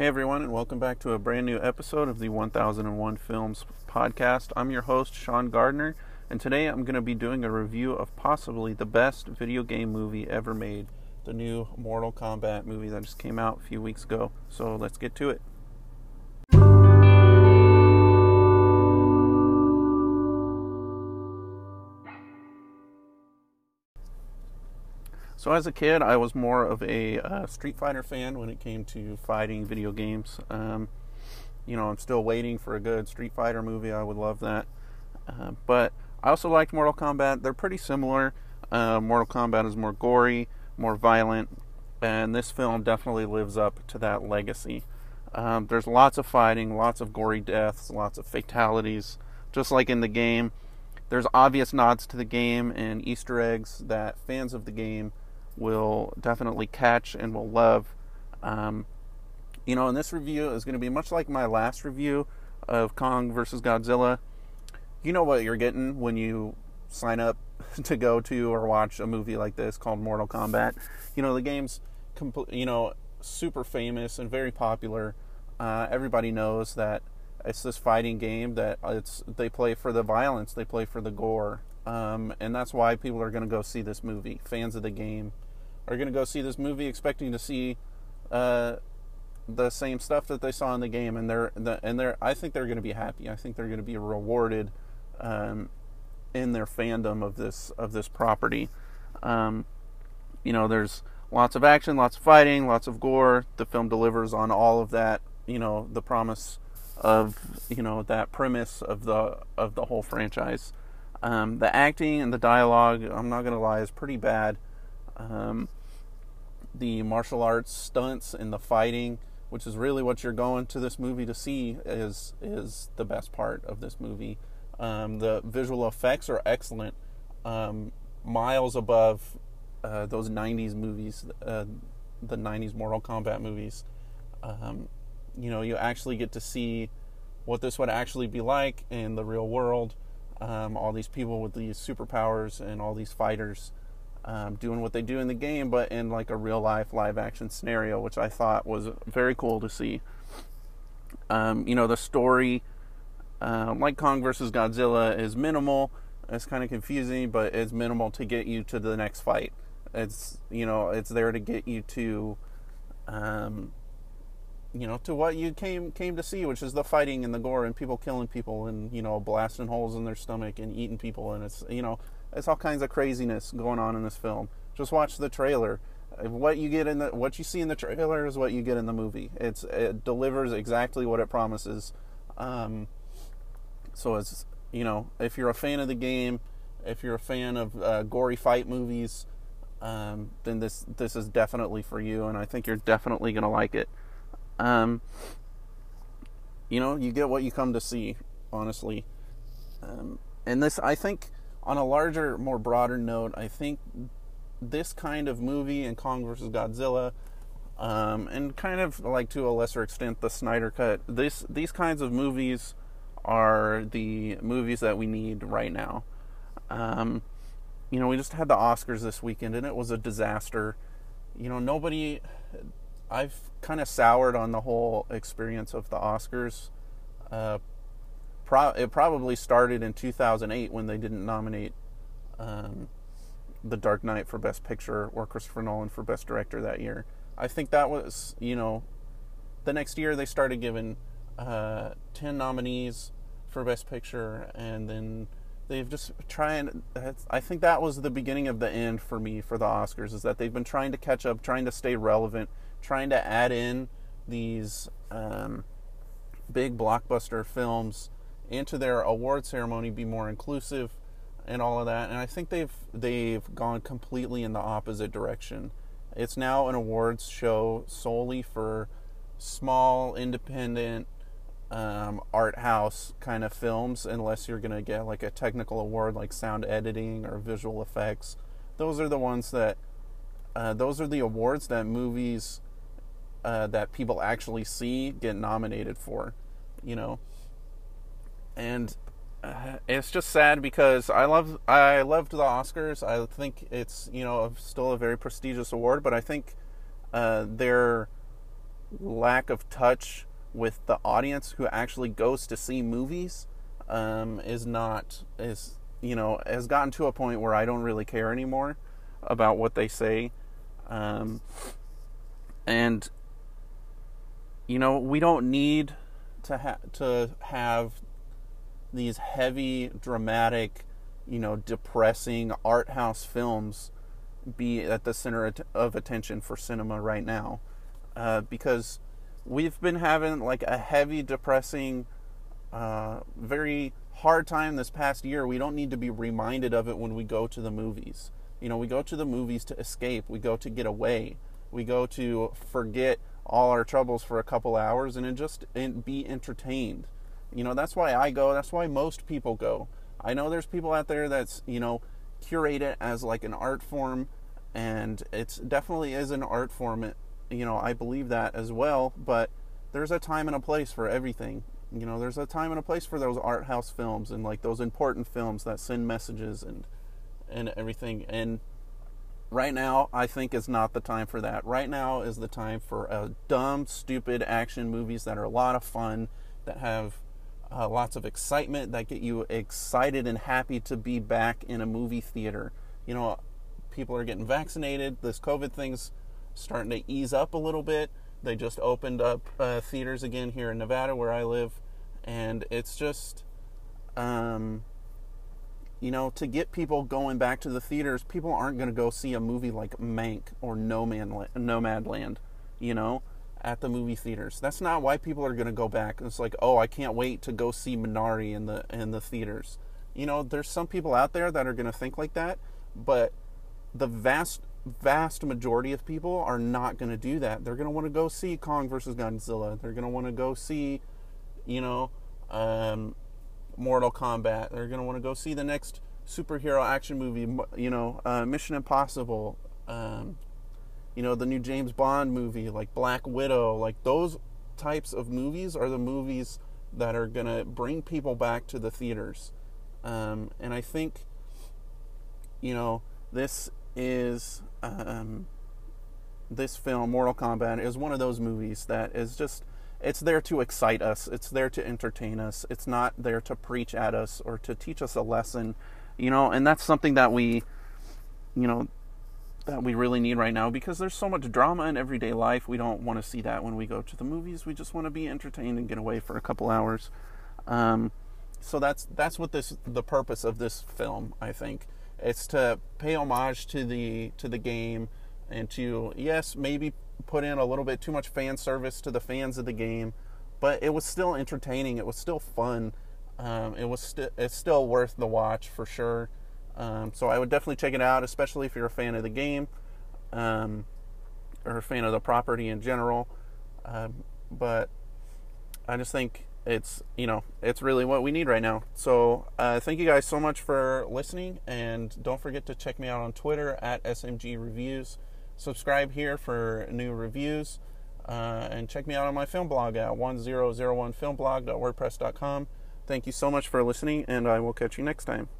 Hey everyone, and welcome back to a brand new episode of the 1001 Films podcast. I'm your host, Sean Gardner, and today I'm going to be doing a review of possibly the best video game movie ever made the new Mortal Kombat movie that just came out a few weeks ago. So let's get to it. So as a kid, I was more of a uh, Street Fighter fan when it came to fighting video games. Um, you know, I'm still waiting for a good Street Fighter movie. I would love that. Uh, but I also liked Mortal Kombat. They're pretty similar. Uh, Mortal Kombat is more gory, more violent, and this film definitely lives up to that legacy. Um, there's lots of fighting, lots of gory deaths, lots of fatalities, just like in the game. There's obvious nods to the game and Easter eggs that fans of the game will definitely catch and will love. Um, you know, and this review is going to be much like my last review of Kong versus Godzilla. You know what you're getting when you sign up to go to or watch a movie like this called Mortal Kombat. You know, the game's you know super famous and very popular. Uh, everybody knows that it's this fighting game that it's they play for the violence, they play for the gore, um, and that's why people are going to go see this movie. Fans of the game are going to go see this movie expecting to see uh, the same stuff that they saw in the game, and they're and they're I think they're going to be happy. I think they're going to be rewarded um, in their fandom of this of this property. Um, you know, there's lots of action, lots of fighting, lots of gore. The film delivers on all of that. You know, the promise of you know that premise of the of the whole franchise. Um, the acting and the dialogue, I'm not gonna lie, is pretty bad. Um, the martial arts stunts and the fighting, which is really what you're going to this movie to see, is is the best part of this movie. Um, the visual effects are excellent, um, miles above uh, those '90s movies, uh, the '90s Mortal Kombat movies. Um, you know, you actually get to see what this would actually be like in the real world. Um, all these people with these superpowers and all these fighters um, doing what they do in the game, but in like a real life live action scenario, which I thought was very cool to see. Um, you know, the story, uh, like Kong versus Godzilla, is minimal. It's kind of confusing, but it's minimal to get you to the next fight. It's you know, it's there to get you to, um, you know, to what you came came to see, which is the fighting and the gore and people killing people and you know blasting holes in their stomach and eating people, and it's you know it's all kinds of craziness going on in this film. Just watch the trailer. What you get in the what you see in the trailer is what you get in the movie. It's it delivers exactly what it promises. Um, so it's you know if you're a fan of the game, if you're a fan of uh, gory fight movies, um, then this this is definitely for you, and I think you're definitely gonna like it. Um, you know, you get what you come to see, honestly. Um, and this, I think, on a larger, more broader note, I think this kind of movie and Kong versus Godzilla, um, and kind of like to a lesser extent the Snyder Cut, this these kinds of movies are the movies that we need right now. Um, you know, we just had the Oscars this weekend, and it was a disaster. You know, nobody. I've kind of soured on the whole experience of the Oscars. Uh, pro- it probably started in 2008 when they didn't nominate um, The Dark Knight for Best Picture or Christopher Nolan for Best Director that year. I think that was, you know, the next year they started giving uh, 10 nominees for Best Picture, and then they've just trying. I think that was the beginning of the end for me for the Oscars. Is that they've been trying to catch up, trying to stay relevant, trying to add in these um, big blockbuster films into their award ceremony be more inclusive and all of that. And I think they've they've gone completely in the opposite direction. It's now an awards show solely for small, independent, um, art house kind of films, unless you're going to get like a technical award like sound editing or visual effects. Those are the ones that, uh, those are the awards that movies uh, that people actually see get nominated for, you know and uh, it's just sad because I love I loved the Oscars. I think it's you know still a very prestigious award, but I think uh, they're lack of touch with the audience who actually goes to see movies um, is not is you know has gotten to a point where I don't really care anymore about what they say, um, and you know we don't need to ha- to have these heavy dramatic you know depressing art house films be at the center of attention for cinema right now uh, because we've been having like a heavy, depressing, uh, very hard time this past year. We don't need to be reminded of it when we go to the movies. You know, we go to the movies to escape, we go to get away, we go to forget all our troubles for a couple hours and just and be entertained. You know, that's why I go, that's why most people go. I know there's people out there that's, you know, curate it as like an art form and it's definitely is an art form you know, I believe that as well, but there's a time and a place for everything. You know, there's a time and a place for those art house films and like those important films that send messages and and everything. And right now, I think is not the time for that. Right now is the time for dumb, stupid action movies that are a lot of fun, that have uh, lots of excitement, that get you excited and happy to be back in a movie theater. You know, people are getting vaccinated. This COVID thing's starting to ease up a little bit. They just opened up uh, theaters again here in Nevada, where I live, and it's just, um, you know, to get people going back to the theaters. People aren't going to go see a movie like Mank or Nomadland, you know, at the movie theaters. That's not why people are going to go back. It's like, oh, I can't wait to go see Minari in the in the theaters. You know, there's some people out there that are going to think like that, but the vast vast majority of people are not going to do that. They're going to want to go see Kong versus Godzilla. They're going to want to go see, you know, um, Mortal Kombat. They're going to want to go see the next superhero action movie, you know, uh, Mission Impossible, um, you know, the new James Bond movie, like Black Widow. Like those types of movies are the movies that are going to bring people back to the theaters. Um, and I think, you know, this is um, this film, Mortal Kombat, is one of those movies that is just it's there to excite us. It's there to entertain us. It's not there to preach at us or to teach us a lesson, you know. And that's something that we, you know, that we really need right now because there's so much drama in everyday life. We don't want to see that when we go to the movies. We just want to be entertained and get away for a couple hours. Um, so that's that's what this the purpose of this film, I think. It's to pay homage to the to the game and to yes, maybe put in a little bit too much fan service to the fans of the game, but it was still entertaining. It was still fun. Um, it was st- it's still worth the watch for sure. Um, so I would definitely check it out, especially if you're a fan of the game um, or a fan of the property in general. Um, but I just think it's you know it's really what we need right now so uh, thank you guys so much for listening and don't forget to check me out on twitter at smg reviews subscribe here for new reviews uh, and check me out on my film blog at 1001filmblog.wordpress.com thank you so much for listening and i will catch you next time